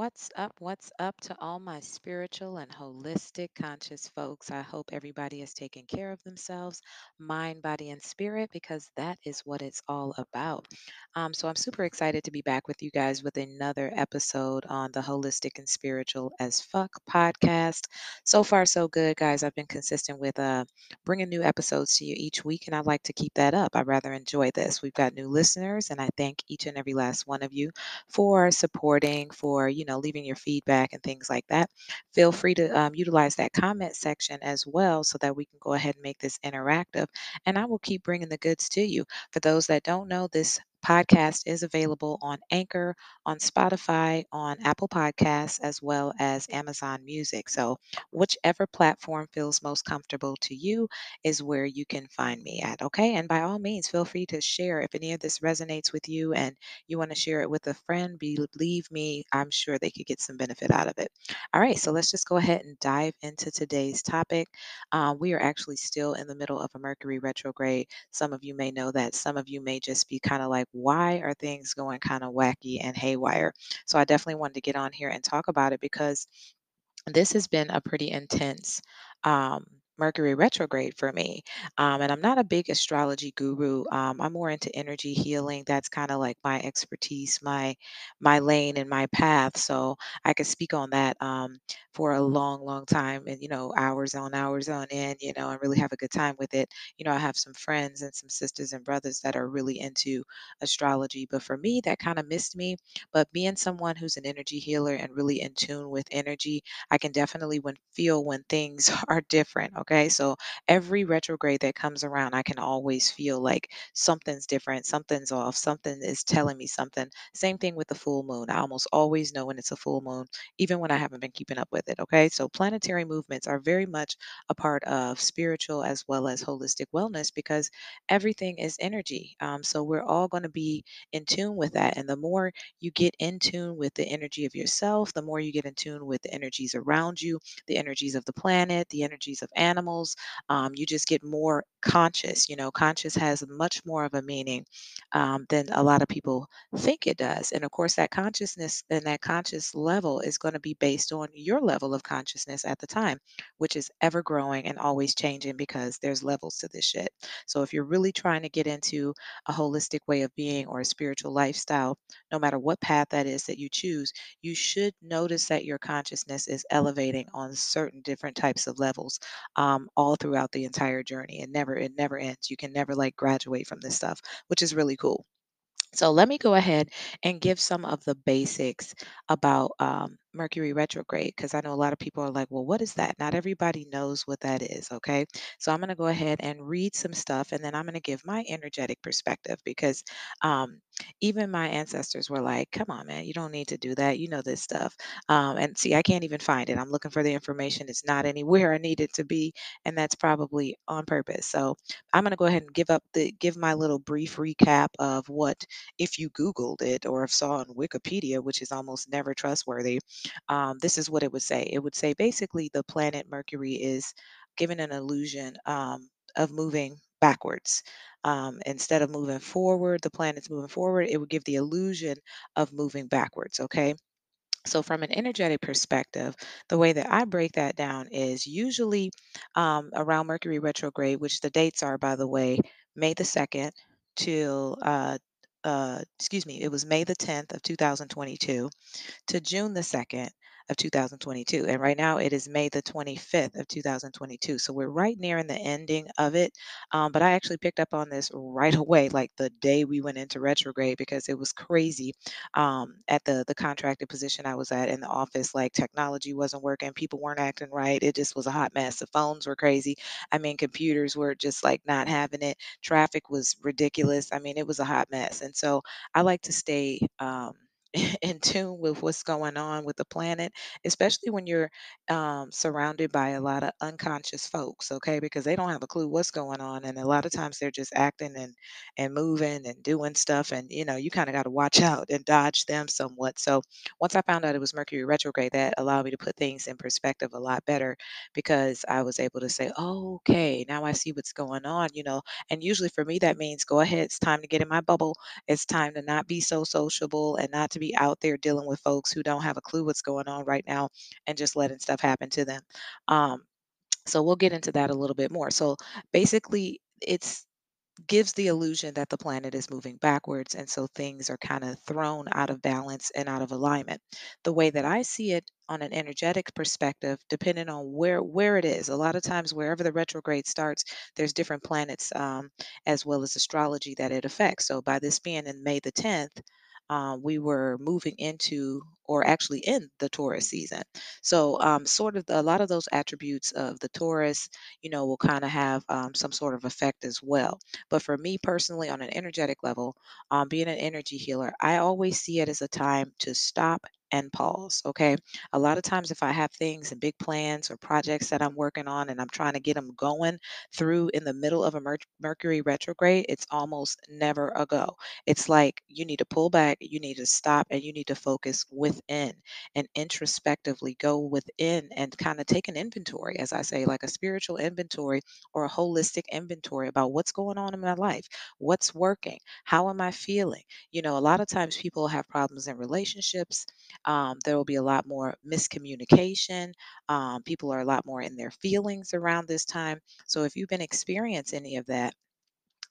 What's up? What's up to all my spiritual and holistic conscious folks? I hope everybody is taking care of themselves, mind, body, and spirit, because that is what it's all about. Um, so I'm super excited to be back with you guys with another episode on the Holistic and Spiritual as Fuck podcast. So far, so good, guys. I've been consistent with uh, bringing new episodes to you each week, and I'd like to keep that up. I rather enjoy this. We've got new listeners, and I thank each and every last one of you for supporting, for you know leaving your feedback and things like that. Feel free to um, utilize that comment section as well, so that we can go ahead and make this interactive. And I will keep bringing the goods to you. For those that don't know, this podcast is available on Anchor, on Spotify, on Apple Podcasts, as well as Amazon Music. So, whichever platform feels most comfortable to you is where you can find me at. Okay. And by all means, feel free to share if any of this resonates with you and you want to share it with a friend. Believe me, I'm sure they could get some benefit out of it. All right. So, let's just go ahead and dive into today's topic. Um, we are actually still in the middle of a Mercury retrograde. Some of you may know that. Some of you may just be kind of like, why are things going kind of wacky and haywire? So I definitely wanted to get on here and talk about it because this has been a pretty intense um, Mercury retrograde for me. Um, and I'm not a big astrology guru. Um, I'm more into energy healing. That's kind of like my expertise, my my lane and my path. So I could speak on that um, for a long, long time, and you know, hours on hours on end. You know, and really have a good time with it. You know, I have some friends and some sisters and brothers that are really into astrology, but for me, that kind of missed me. But being someone who's an energy healer and really in tune with energy I can definitely when feel when things are different. Okay. So every retrograde that comes around, I can always feel like something's different, something's off, something is telling me something. Same thing with the full moon. I almost always know when it's a full moon, even when I haven't been keeping up with it. Okay. So planetary movements are very much a part of spiritual as well as holistic wellness because everything is energy. Um, so we're all going to be in tune with that. And the more you get in tune with the energy of yourself, the more you get in tune with the energies around you, the energies of the planet, the energies of animals. Um, you just get more conscious. You know, conscious has much more of a meaning um, than a lot of people think it does. And of course, that consciousness and that conscious level is going to be based on your level of consciousness at the time, which is ever growing and always changing because there's levels to this shit. So if you're really trying to get into a holistic way of being or a spiritual lifestyle, no matter what path that is that you choose, you should notice that your consciousness is elevating on certain different types of levels um, all throughout the entire journey. and never it never ends. You can never like graduate from this stuff, which is really cool. So let me go ahead and give some of the basics about um, Mercury retrograde because I know a lot of people are like, well, what is that? Not everybody knows what that is. Okay. So I'm going to go ahead and read some stuff and then I'm going to give my energetic perspective because um, even my ancestors were like, come on, man, you don't need to do that. You know this stuff. Um, and see, I can't even find it. I'm looking for the information. It's not anywhere I need it to be. And that's probably on purpose. So I'm going to go ahead and give up the give my little brief recap of what if you Googled it or if saw on Wikipedia, which is almost never trustworthy, um, this is what it would say. It would say basically the planet Mercury is given an illusion um, of moving backwards. Um, instead of moving forward, the planet's moving forward, it would give the illusion of moving backwards. Okay. So, from an energetic perspective, the way that I break that down is usually um, around Mercury retrograde, which the dates are, by the way, May the 2nd till, uh, uh, excuse me, it was May the 10th of 2022 to June the 2nd of 2022. And right now it is May the 25th of 2022. So we're right nearing the ending of it. Um, but I actually picked up on this right away, like the day we went into retrograde, because it was crazy um, at the, the contracted position I was at in the office. Like technology wasn't working, people weren't acting right. It just was a hot mess. The phones were crazy. I mean, computers were just like not having it. Traffic was ridiculous. I mean, it was a hot mess. And so I like to stay. Um, in tune with what's going on with the planet, especially when you're um, surrounded by a lot of unconscious folks, okay? Because they don't have a clue what's going on, and a lot of times they're just acting and and moving and doing stuff, and you know you kind of got to watch out and dodge them somewhat. So once I found out it was Mercury retrograde, that allowed me to put things in perspective a lot better because I was able to say, oh, okay, now I see what's going on, you know. And usually for me that means go ahead, it's time to get in my bubble it's time to not be so sociable and not to be out there dealing with folks who don't have a clue what's going on right now and just letting stuff happen to them. Um, so we'll get into that a little bit more. So basically, it's gives the illusion that the planet is moving backwards and so things are kind of thrown out of balance and out of alignment the way that i see it on an energetic perspective depending on where where it is a lot of times wherever the retrograde starts there's different planets um, as well as astrology that it affects so by this being in may the 10th um, we were moving into or actually in the Taurus season. So, um, sort of the, a lot of those attributes of the Taurus, you know, will kind of have um, some sort of effect as well. But for me personally, on an energetic level, um, being an energy healer, I always see it as a time to stop and pause. Okay. A lot of times, if I have things and big plans or projects that I'm working on and I'm trying to get them going through in the middle of a Mer- Mercury retrograde, it's almost never a go. It's like you need to pull back, you need to stop, and you need to focus within and introspectively go within and kind of take an inventory, as I say, like a spiritual inventory or a holistic inventory about what's going on in my life, what's working, how am I feeling. You know, a lot of times people have problems in relationships. Um, there will be a lot more miscommunication. Um, people are a lot more in their feelings around this time. So if you've been experiencing any of that,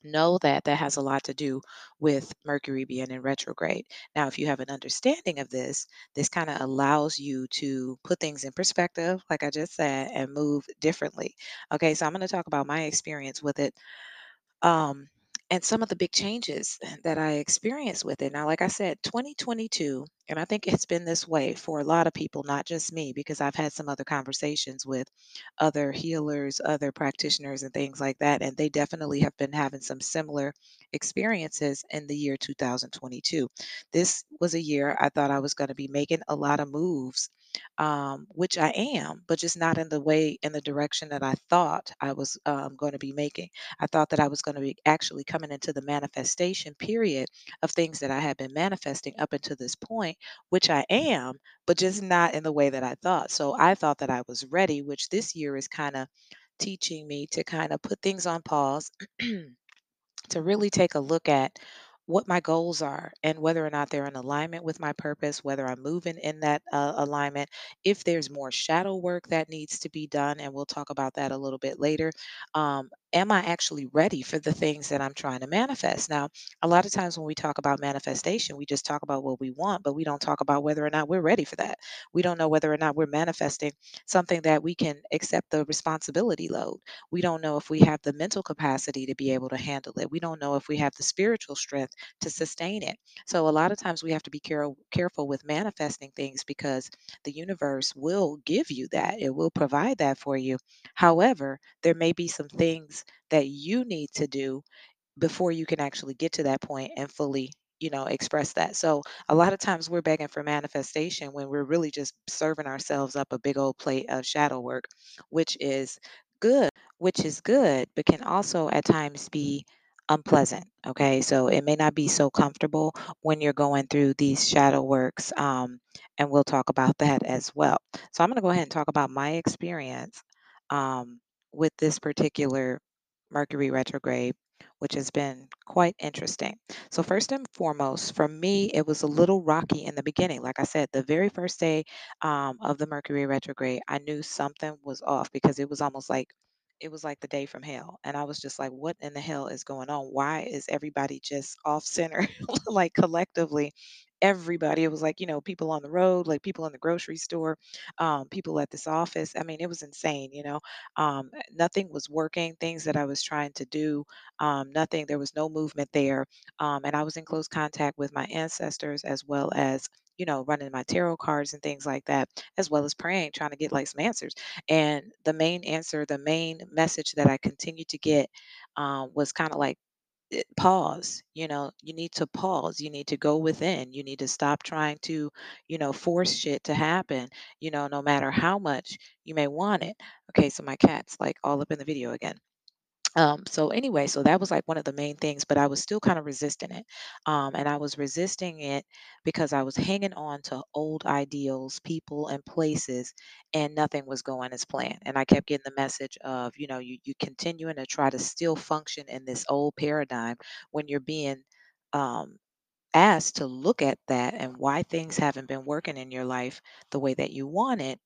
know that that has a lot to do with Mercury being in retrograde. Now, if you have an understanding of this, this kind of allows you to put things in perspective, like I just said, and move differently. Okay, so I'm going to talk about my experience with it um, and some of the big changes that I experienced with it. Now, like I said, 2022, and I think it's been this way for a lot of people, not just me, because I've had some other conversations with other healers, other practitioners, and things like that. And they definitely have been having some similar experiences in the year 2022. This was a year I thought I was going to be making a lot of moves. Um, which I am, but just not in the way, in the direction that I thought I was um, going to be making. I thought that I was going to be actually coming into the manifestation period of things that I had been manifesting up until this point, which I am, but just not in the way that I thought. So I thought that I was ready, which this year is kind of teaching me to kind of put things on pause to really take a look at what my goals are and whether or not they're in alignment with my purpose, whether I'm moving in that uh, alignment, if there's more shadow work that needs to be done, and we'll talk about that a little bit later. Um, am I actually ready for the things that I'm trying to manifest? Now, a lot of times when we talk about manifestation, we just talk about what we want, but we don't talk about whether or not we're ready for that. We don't know whether or not we're manifesting something that we can accept the responsibility load we don't know if we have the mental capacity to be able to handle it. We don't know if we have the spiritual strength to sustain it. So a lot of times we have to be care- careful with manifesting things because the universe will give you that. It will provide that for you. However, there may be some things that you need to do before you can actually get to that point and fully you know express that. So a lot of times we're begging for manifestation when we're really just serving ourselves up a big old plate of shadow work which is good which is good but can also at times be unpleasant okay? So it may not be so comfortable when you're going through these shadow works um, and we'll talk about that as well. So i'm going to go ahead and talk about my experience um, with this particular mercury retrograde which has been quite interesting. So, first and foremost, for me, it was a little rocky in the beginning. Like I said, the very first day um, of the Mercury retrograde, I knew something was off because it was almost like it was like the day from hell. And I was just like, what in the hell is going on? Why is everybody just off center? like collectively, everybody. It was like, you know, people on the road, like people in the grocery store, um, people at this office. I mean, it was insane, you know. Um, nothing was working, things that I was trying to do um, nothing. There was no movement there. Um, and I was in close contact with my ancestors as well as, you know, running my tarot cards and things like that, as well as praying, trying to get like some answers. And the main answer, the main message that I continued to get um, was kind of like, eh, pause you know you need to pause you need to go within you need to stop trying to you know force shit to happen you know no matter how much you may want it. Okay so my cat's like all up in the video again um, so anyway, so that was like one of the main things, but I was still kind of resisting it. Um, and I was resisting it because I was hanging on to old ideals, people, and places, and nothing was going as planned. And I kept getting the message of, you know, you you continuing to try to still function in this old paradigm when you're being um asked to look at that and why things haven't been working in your life the way that you want it.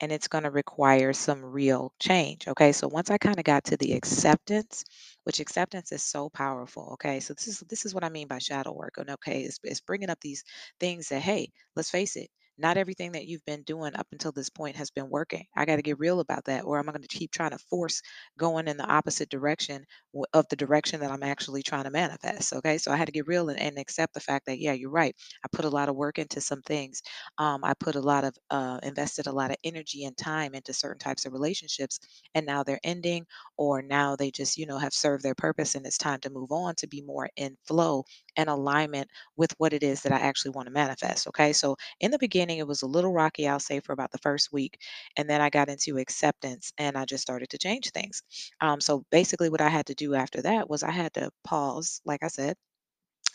And it's going to require some real change. Okay. So once I kind of got to the acceptance, which acceptance is so powerful. Okay. So this is this is what I mean by shadow work. And okay, it's, it's bringing up these things that hey, let's face it, not everything that you've been doing up until this point has been working. I got to get real about that, or I'm going to keep trying to force going in the opposite direction of the direction that I'm actually trying to manifest. Okay. So I had to get real and, and accept the fact that, yeah, you're right. I put a lot of work into some things. Um, I put a lot of, uh, invested a lot of energy and time into certain types of relationships, and now they're ending, or now they just, you know, have served their purpose and it's time to move on to be more in flow and alignment with what it is that I actually want to manifest. Okay. So in the beginning, it was a little rocky, I'll say, for about the first week. And then I got into acceptance and I just started to change things. Um, so basically, what I had to do after that was I had to pause, like I said,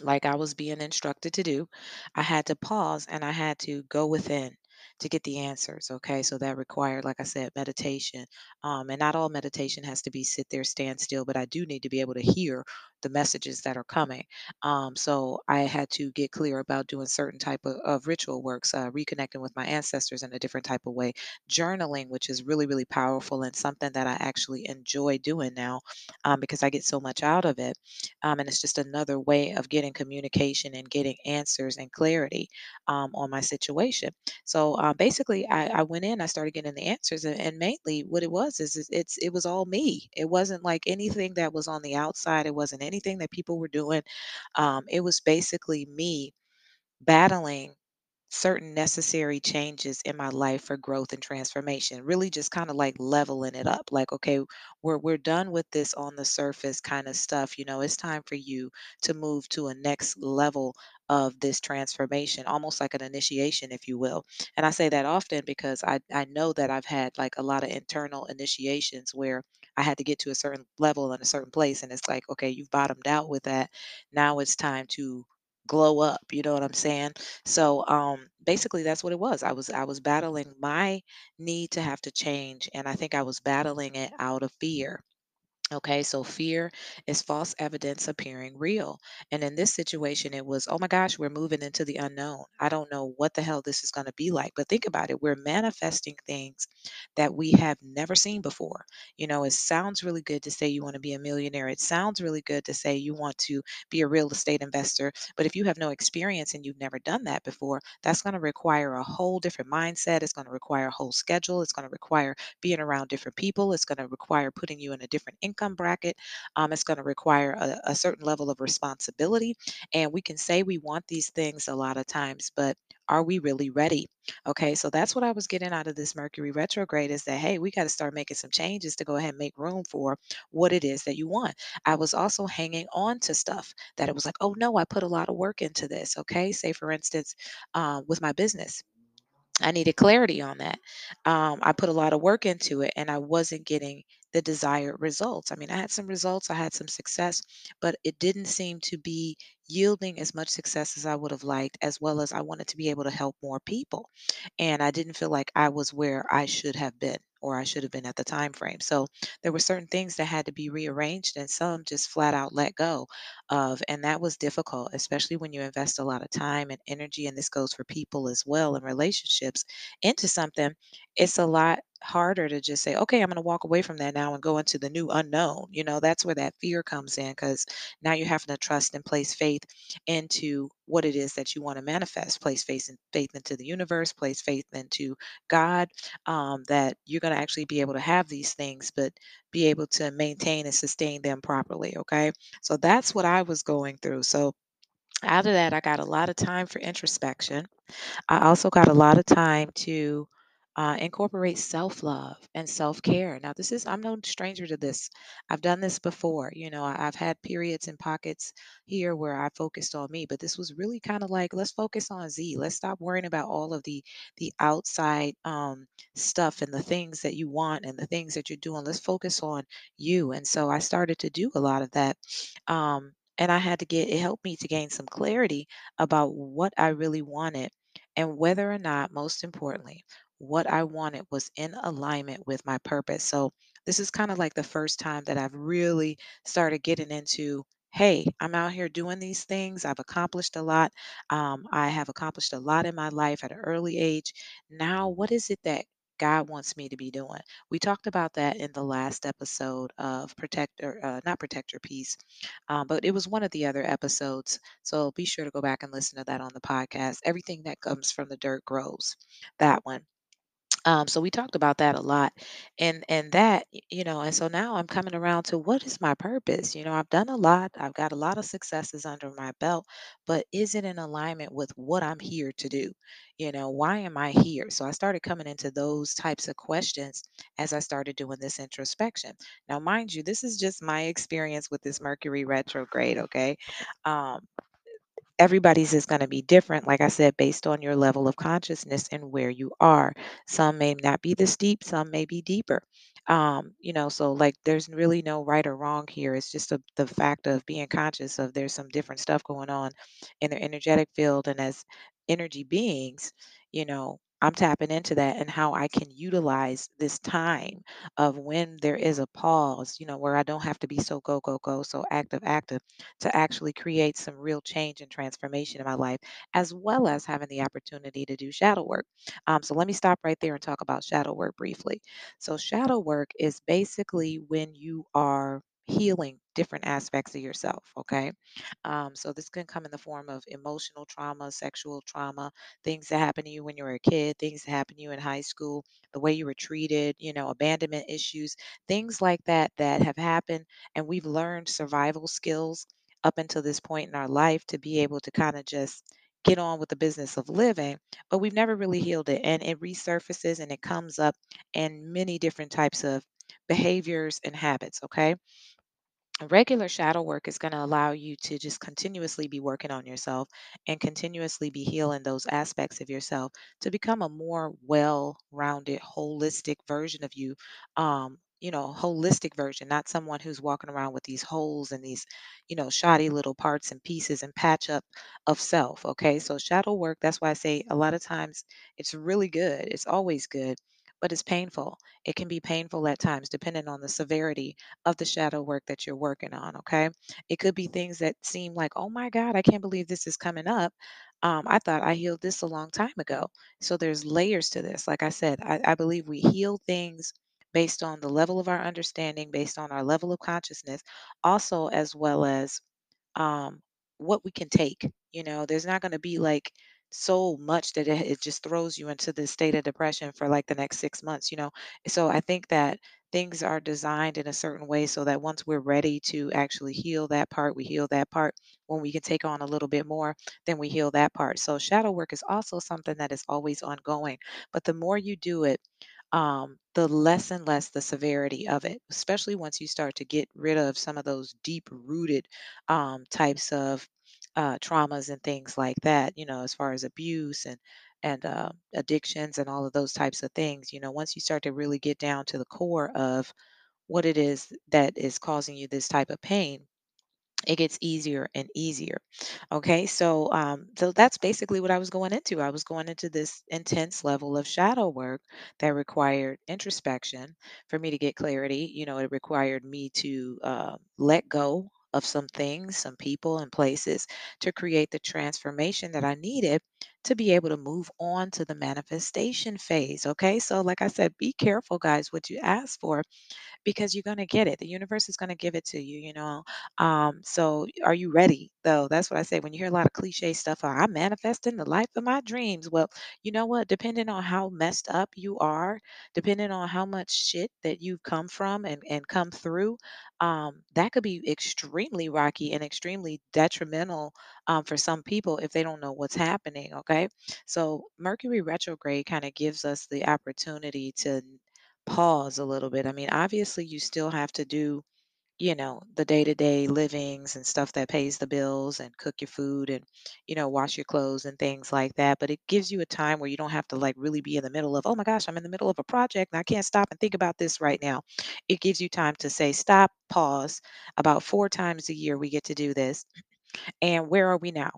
like I was being instructed to do, I had to pause and I had to go within to get the answers. Okay. So that required, like I said, meditation. Um, and not all meditation has to be sit there, stand still, but I do need to be able to hear the messages that are coming. Um, so I had to get clear about doing certain type of, of ritual works, uh, reconnecting with my ancestors in a different type of way, journaling, which is really, really powerful and something that I actually enjoy doing now um, because I get so much out of it um, and it's just another way of getting communication and getting answers and clarity um, on my situation. So uh, basically, I, I went in, I started getting the answers, and, and mainly what it was is, it's it was all me. It wasn't like anything that was on the outside. It wasn't anything that people were doing. Um, it was basically me battling certain necessary changes in my life for growth and transformation. Really just kind of like leveling it up. Like, okay, we're we're done with this on the surface kind of stuff. You know, it's time for you to move to a next level of this transformation, almost like an initiation, if you will. And I say that often because I, I know that I've had like a lot of internal initiations where I had to get to a certain level in a certain place. And it's like, okay, you've bottomed out with that. Now it's time to glow up. You know what I'm saying? So um basically that's what it was. I was I was battling my need to have to change and I think I was battling it out of fear. Okay, so fear is false evidence appearing real. And in this situation, it was, oh my gosh, we're moving into the unknown. I don't know what the hell this is going to be like. But think about it we're manifesting things that we have never seen before. You know, it sounds really good to say you want to be a millionaire. It sounds really good to say you want to be a real estate investor. But if you have no experience and you've never done that before, that's going to require a whole different mindset. It's going to require a whole schedule. It's going to require being around different people. It's going to require putting you in a different income bracket. Um, it's going to require a, a certain level of responsibility. And we can say we want these things a lot of times, but are we really ready? Okay, so that's what I was getting out of this Mercury retrograde is that, hey, we got to start making some changes to go ahead and make room for what it is that you want. I was also hanging on to stuff that it was like, oh no, I put a lot of work into this. Okay, say for instance, uh, with my business. I needed clarity on that. Um, I put a lot of work into it and I wasn't getting the desired results. I mean, I had some results, I had some success, but it didn't seem to be yielding as much success as I would have liked, as well as I wanted to be able to help more people. And I didn't feel like I was where I should have been or I should have been at the time frame. So there were certain things that had to be rearranged and some just flat out let go of. And that was difficult, especially when you invest a lot of time and energy. And this goes for people as well and relationships into something. It's a lot harder to just say, okay, I'm going to walk away from that now and go into the new unknown. You know, that's where that fear comes in because now you're having to trust and place faith into what it is that you want to manifest. Place faith and faith into the universe, place faith into God, um, that you're going to actually be able to have these things, but be able to maintain and sustain them properly. Okay. So that's what I was going through. So out of that, I got a lot of time for introspection. I also got a lot of time to uh, incorporate self love and self care. Now, this is, I'm no stranger to this. I've done this before. You know, I- I've had periods and pockets here where I focused on me, but this was really kind of like, let's focus on Z. Let's stop worrying about all of the the outside um, stuff and the things that you want and the things that you're doing. Let's focus on you. And so I started to do a lot of that. Um, and I had to get, it helped me to gain some clarity about what I really wanted and whether or not, most importantly, what I wanted was in alignment with my purpose. So, this is kind of like the first time that I've really started getting into hey, I'm out here doing these things. I've accomplished a lot. Um, I have accomplished a lot in my life at an early age. Now, what is it that God wants me to be doing? We talked about that in the last episode of Protector, uh, not Protector Peace, um, but it was one of the other episodes. So be sure to go back and listen to that on the podcast. Everything that comes from the dirt grows. That one. Um, so we talked about that a lot, and and that you know, and so now I'm coming around to what is my purpose? You know, I've done a lot, I've got a lot of successes under my belt, but is it in alignment with what I'm here to do? You know, why am I here? So I started coming into those types of questions as I started doing this introspection. Now, mind you, this is just my experience with this Mercury retrograde. Okay, um, everybody's is going to be different like i said based on your level of consciousness and where you are. Some may not be this deep some may be deeper. Um you know so like there's really no right or wrong here. It's just a, the fact of being conscious of there's some different stuff going on in their energetic field and as energy beings you know i'm tapping into that and how i can utilize this time of when there is a pause you know where i don't have to be so go go go so active active to actually create some real change and transformation in my life, as well as having the opportunity to do shadow work. Um, so let me stop right there and talk about shadow work briefly. So, shadow work is basically when you are healing different aspects of yourself okay um, so this can come in the form of emotional trauma sexual trauma things that happen to you when you were a kid things that happen to you in high school the way you were treated you know abandonment issues things like that that have happened and we've learned survival skills up until this point in our life to be able to kind of just get on with the business of living, but we've never really healed it. And it resurfaces and it comes up in many different types of behaviors and habits. Okay regular shadow work is going to allow you to just continuously be working on yourself and continuously be healing those aspects of yourself to become a more well-rounded holistic version of you um you know holistic version not someone who's walking around with these holes and these you know shoddy little parts and pieces and patch up of self okay so shadow work that's why i say a lot of times it's really good it's always good but it's painful it can be painful at times depending on the severity of the shadow work that you're working on. Okay. It could be things that seem like, oh my God, I can't believe this is coming up. Um, I thought I healed this a long time ago. So there's layers to this. Like I said, I, I believe we heal things based on the level of our understanding, based on our level of consciousness, also as well as um, what we can take. You know, there's not going to be like so much that it, it just throws you into this state of depression for like the next six months. You know, so I think that things are designed in a certain way so that once we're ready to actually heal that part, we heal that part. When we can take on a little bit more, then we heal that part. So shadow work is also something that is always ongoing. But the more you do it, um, the less and less the severity of it, especially once you start to get rid of some of those deep rooted um, types of uh, traumas and things like that, you know, as far as abuse and and uh, addictions and all of those types of things. You know, once you start to really get down to the core of what it is that is causing you this type of pain, it gets easier and easier. Okay, so um, so that's basically what I was going into. I was going into this intense level of shadow work that required introspection for me to get clarity. You know, it required me to uh, let go of some things, some people, and places to create the transformation that I needed to be able to move on to the manifestation phase. Okay, so like I said, be careful, guys, what you ask for because you're going to get it. The universe is going to give it to you, you know. Um, so are you ready though? That's what I say when you hear a lot of cliche stuff, "Oh, I'm manifesting the life of my dreams. Well, you know what? Depending on how messed up you are, depending on how much shit that you've come from and, and come through, um, that could be extremely rocky and extremely detrimental um, for some people if they don't know what's happening. Okay. So Mercury retrograde kind of gives us the opportunity to pause a little bit. I mean, obviously, you still have to do, you know, the day-to-day livings and stuff that pays the bills and cook your food and, you know, wash your clothes and things like that. But it gives you a time where you don't have to like really be in the middle of, oh my gosh, I'm in the middle of a project and I can't stop and think about this right now. It gives you time to say, stop, pause. About four times a year, we get to do this and where are we now?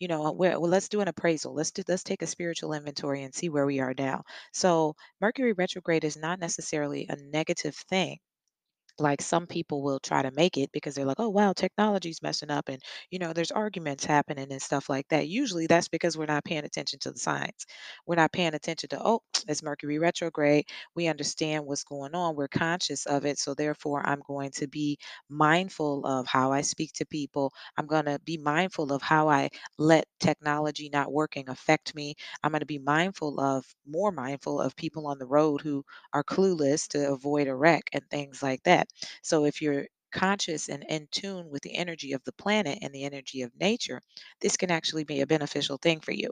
You know, uh, where, well, let's do an appraisal. Let's do, let's take a spiritual inventory and see where we are now. So Mercury retrograde is not necessarily a negative thing like some people will try to make it because they're like, oh, wow, technology's messing up and, you know, there's arguments happening and stuff like that. Usually that's because we're not paying attention to the signs. We're not paying attention to, oh, it's Mercury retrograde. We understand what's going on. We're conscious of it. So therefore, I'm going to be mindful of how I speak to people. I'm going to be mindful of how I let technology not working affect me. I'm going to be mindful of, more mindful of people on the road who are clueless to avoid a wreck and things like that. So if you're conscious and in tune with the energy of the planet and the energy of nature, this can actually be a beneficial thing for you.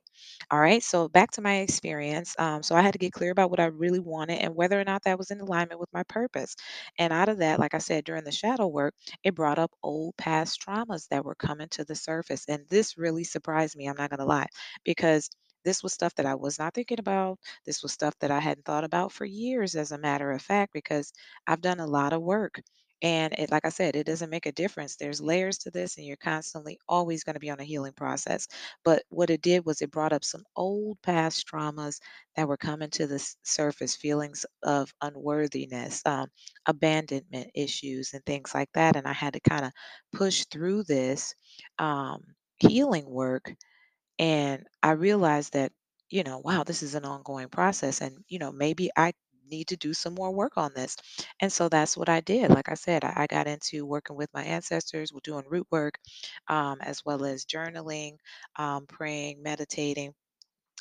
All right. So back to my experience. Um, so I had to get clear about what I really wanted and whether or not that was in alignment with my purpose. And out of that, like I said, during the shadow work, it brought up old past traumas that were coming to the surface. And this really surprised me. I'm not going to lie, because this was stuff that I was not thinking about. This was stuff that I hadn't thought about for years, as a matter of fact, because I've done a lot of work. And it, like I said, it doesn't make a difference. There's layers to this, and you're constantly always going to be on a healing process. But what it did was it brought up some old past traumas that were coming to the surface, feelings of unworthiness, um, abandonment issues, and things like that. And I had to kind of push through this um, healing work and I realized that, you know, wow, this is an ongoing process. And, you know, maybe I need to do some more work on this. And so that's what I did. Like I said, I, I got into working with my ancestors, we're doing root work, um, as well as journaling, um, praying, meditating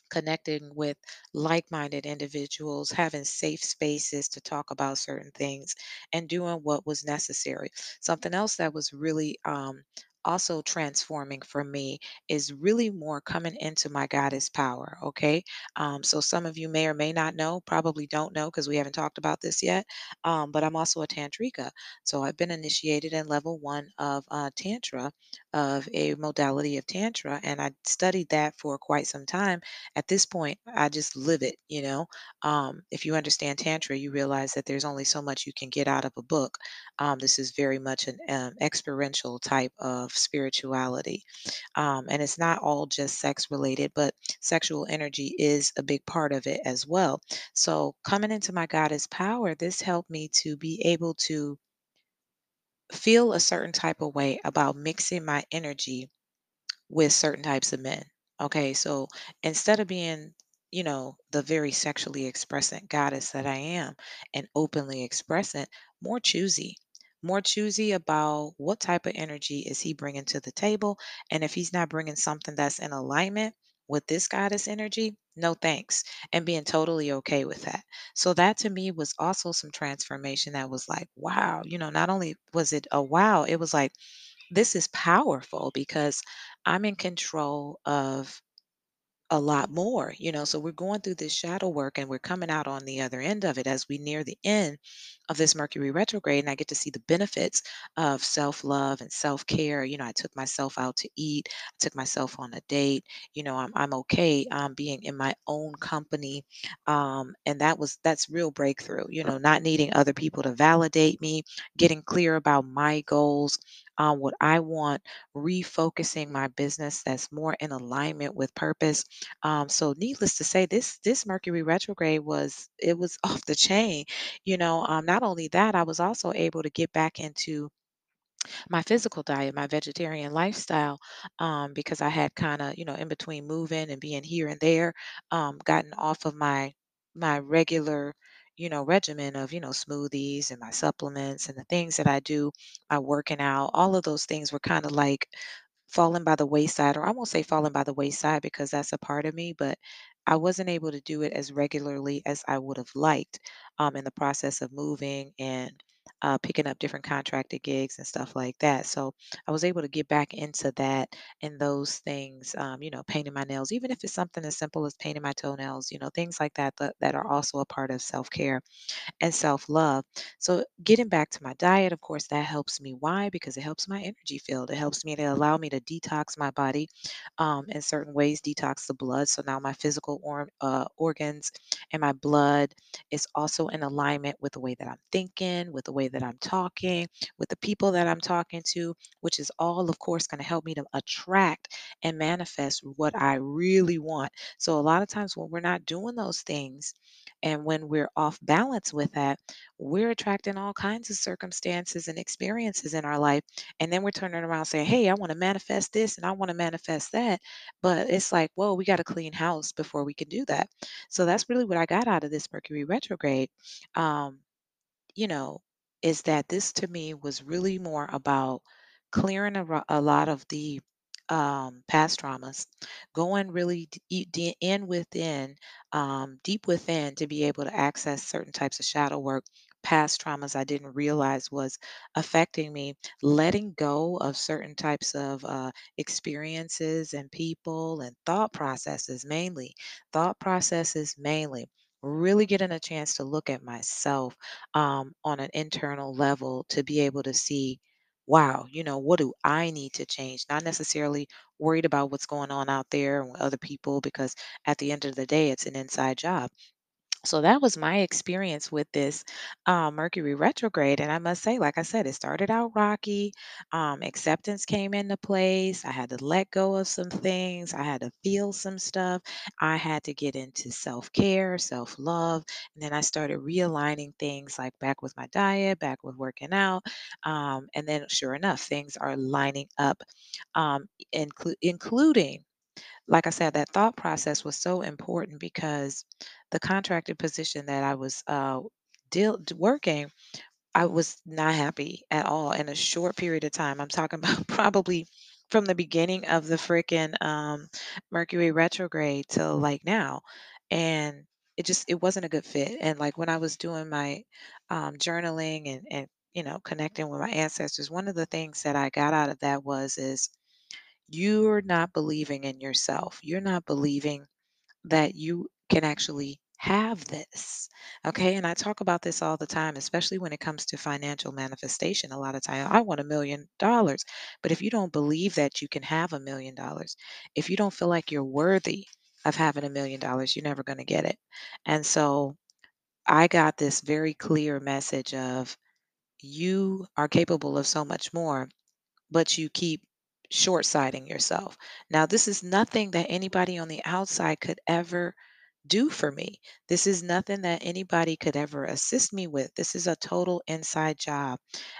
connecting with like-minded individuals, having safe spaces to talk about certain things, and doing what was necessary. Something else that was really um, also transforming for me is really more coming into my goddess power. Okay. Um, so some of you may or may not know, probably don't know because we haven't talked about this yet. Um, but I'm also a tantrika. So I've been initiated in level one of uh, Tantra, of a modality of Tantra, and I studied that for quite some time at this point, I just live it, you know. Um, if you understand Tantra, you realize that there's only so much you can get out of a book. Um, this is very much an um, experiential type of spirituality. Um, and it's not all just sex related, but sexual energy is a big part of it as well. So, coming into my goddess power, this helped me to be able to feel a certain type of way about mixing my energy with certain types of men. Okay, so instead of being, you know, the very sexually expressant goddess that I am and openly expressant, more choosy, more choosy about what type of energy is he bringing to the table. And if he's not bringing something that's in alignment with this goddess energy, no thanks, and being totally okay with that. So that to me was also some transformation that was like, wow, you know, not only was it a wow, it was like, this is powerful because I'm in control of a lot more, you know. So we're going through this shadow work and we're coming out on the other end of it as we near the end of this Mercury retrograde. And I get to see the benefits of self love and self care. You know, I took myself out to eat, I took myself on a date. You know, I'm, I'm okay um, being in my own company. Um, and that was, that's real breakthrough, you know, not needing other people to validate me, getting clear about my goals. Um, what I want, refocusing my business that's more in alignment with purpose um, so needless to say, this this Mercury retrograde was it was off the chain. You know, um, not only that, I was also able to get back into my physical diet, my vegetarian lifestyle, um, because I had kind of, you know, in between moving and being here and there, um, gotten off of my my regular, you know, regimen of, you know, smoothies and my supplements and the things that I do, my working out, all of those things were kind of like falling by the wayside, or I won't say falling by the wayside because that's a part of me, but I wasn't able to do it as regularly as I would have liked um, in the process of moving and uh, picking up different contracted gigs and stuff like that. So I was able to get back into that and those things, um, you know, painting my nails, even if it's something as simple as painting my toenails, you know, things like that that, that are also a part of self care and self love. So, getting back to my diet, of course, that helps me. Why? Because it helps my energy field. It helps me to allow me to detox my body um, in certain ways, detox the blood. So now my physical or, uh, organs and my blood is also in alignment with the way that I'm thinking, with the way way that I'm talking, with the people that I'm talking to, which is all, of course, going to help me to attract and manifest what I really want. So, a lot of times when we're not doing those things and when we're off balance with that, we're attracting all kinds of circumstances and experiences in our life. And then we're turning around saying, Hey, I want to manifest this and I want to manifest that. But it's like, whoa, we got to clean house before we can do that. So that's really what I got out of this Mercury retrograde. Um, you know, is that this to me was really more about clearing a, a lot of the um, past traumas, going really d- e- de- in within, um, deep within to be able to access certain types of shadow work, past traumas I didn't realize was affecting me, letting go of certain types of uh, experiences and people and thought processes mainly, thought processes mainly. Really getting a chance to look at myself um, on an internal level to be able to see, wow, you know, what do I need to change? Not necessarily worried about what's going on out there with other people, because at the end of the day, it's an inside job. So that was my experience with this uh, Mercury retrograde. And I must say, like I said, it started out rocky. Um, acceptance came into place. I had to let go of some things. I had to feel some stuff. I had to get into self care, self love. And then I started realigning things like back with my diet, back with working out. Um, and then, sure enough, things are lining up, um, inclu- including like I said, that thought process was so important because the contracted position that I was uh, deal working, I was not happy at all in a short period of time. I'm talking about probably from the beginning of the freaking um, Mercury retrograde till like now, and it just it wasn't a good fit. And like when I was doing my um, journaling and and you know connecting with my ancestors, one of the things that I got out of that was is you're not believing in yourself. You're not believing that you can actually have this. Okay. And I talk about this all the time, especially when it comes to financial manifestation. A lot of time, I want a million dollars. But if you don't believe that you can have a million dollars, if you don't feel like you're worthy of having a million dollars, you're never going to get it. And so I got this very clear message of you are capable of so much more but you keep short-sighting yourself. Now, this is nothing that anybody on the outside could ever do for me. This is nothing that anybody could ever assist me with. This is a total inside job.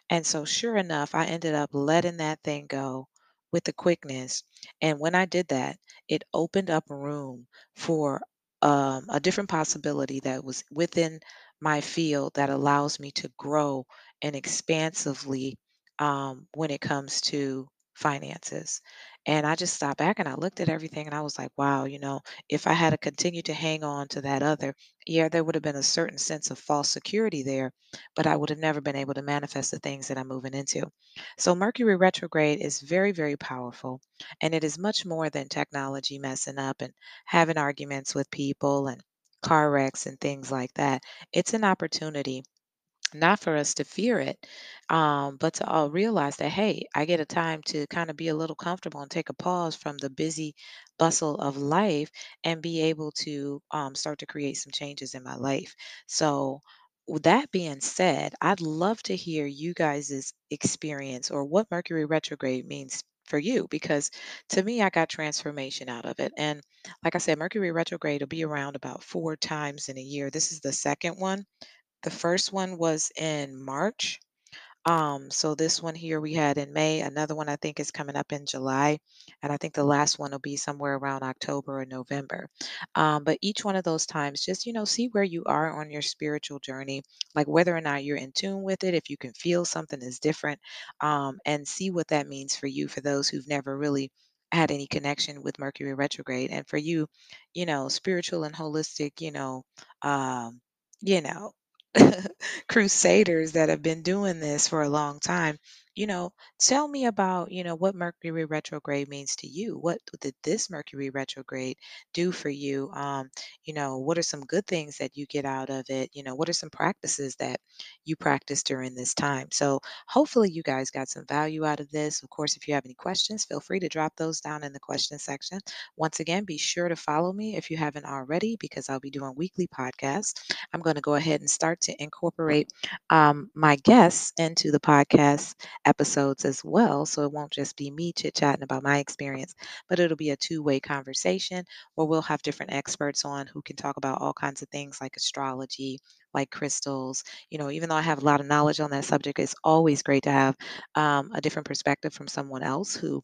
And so, sure enough, I ended up letting that thing go with the quickness. And when I did that, it opened up room for um, a different possibility that was within my field that allows me to grow and expansively um, when it comes to finances. And I just stopped back and I looked at everything and I was like, wow, you know, if I had to continue to hang on to that other, yeah, there would have been a certain sense of false security there, but I would have never been able to manifest the things that I'm moving into. So, Mercury retrograde is very, very powerful. And it is much more than technology messing up and having arguments with people and car wrecks and things like that. It's an opportunity not for us to fear it, um, but to all realize that, hey, I get a time to kind of be a little comfortable and take a pause from the busy bustle of life and be able to um, start to create some changes in my life. So, with that being said, I'd love to hear you guys' experience or what Mercury retrograde means for you because to me, I got transformation out of it. And like I said, Mercury retrograde will be around about four times in a year. This is the second one the first one was in March. Um, so this one here we had in May. Another one I think is coming up in July, and I think the last one will be somewhere around October or November. Um, but each one of those times, just you know, see where you are on your spiritual journey, like whether or not you're in tune with it, if you can feel something is different, um, and see what that means for you. For those who've never really had any connection with Mercury retrograde, and for you, you know, spiritual and holistic, you know, um, you know. crusaders that have been doing this for a long time, you know, tell me about, you know, what Mercury retrograde means to you. What did this Mercury retrograde do for you? Um, you know, what are some good things that you get out of it? You know, what are some practices that you practice during this time? So, hopefully, you guys got some value out of this. Of course, if you have any questions, feel free to drop those down in the question section. Once again, be sure to follow me if you haven't already, because I'll be doing weekly podcasts. I'm going to go ahead and start to incorporate um, my guests into the podcast episodes as well. So it won't just be me chit chatting about my experience, but it'll be a two way conversation where we'll have different experts on who can talk about all kinds of things like astrology, like crystals. You know, even though I have a lot of knowledge on that subject, it's always great to have um, a different perspective from someone else who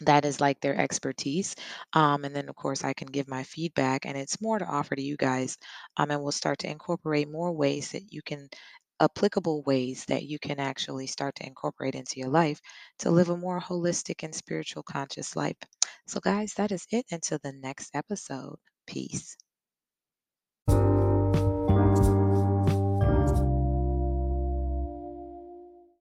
that is like their expertise. Um, and then, of course, I can give my feedback, and it's more to offer to you guys. Um, and we'll start to incorporate more ways that you can, applicable ways that you can actually start to incorporate into your life to mm. live a more holistic and spiritual conscious life. So, guys, that is it until the next episode. Peace.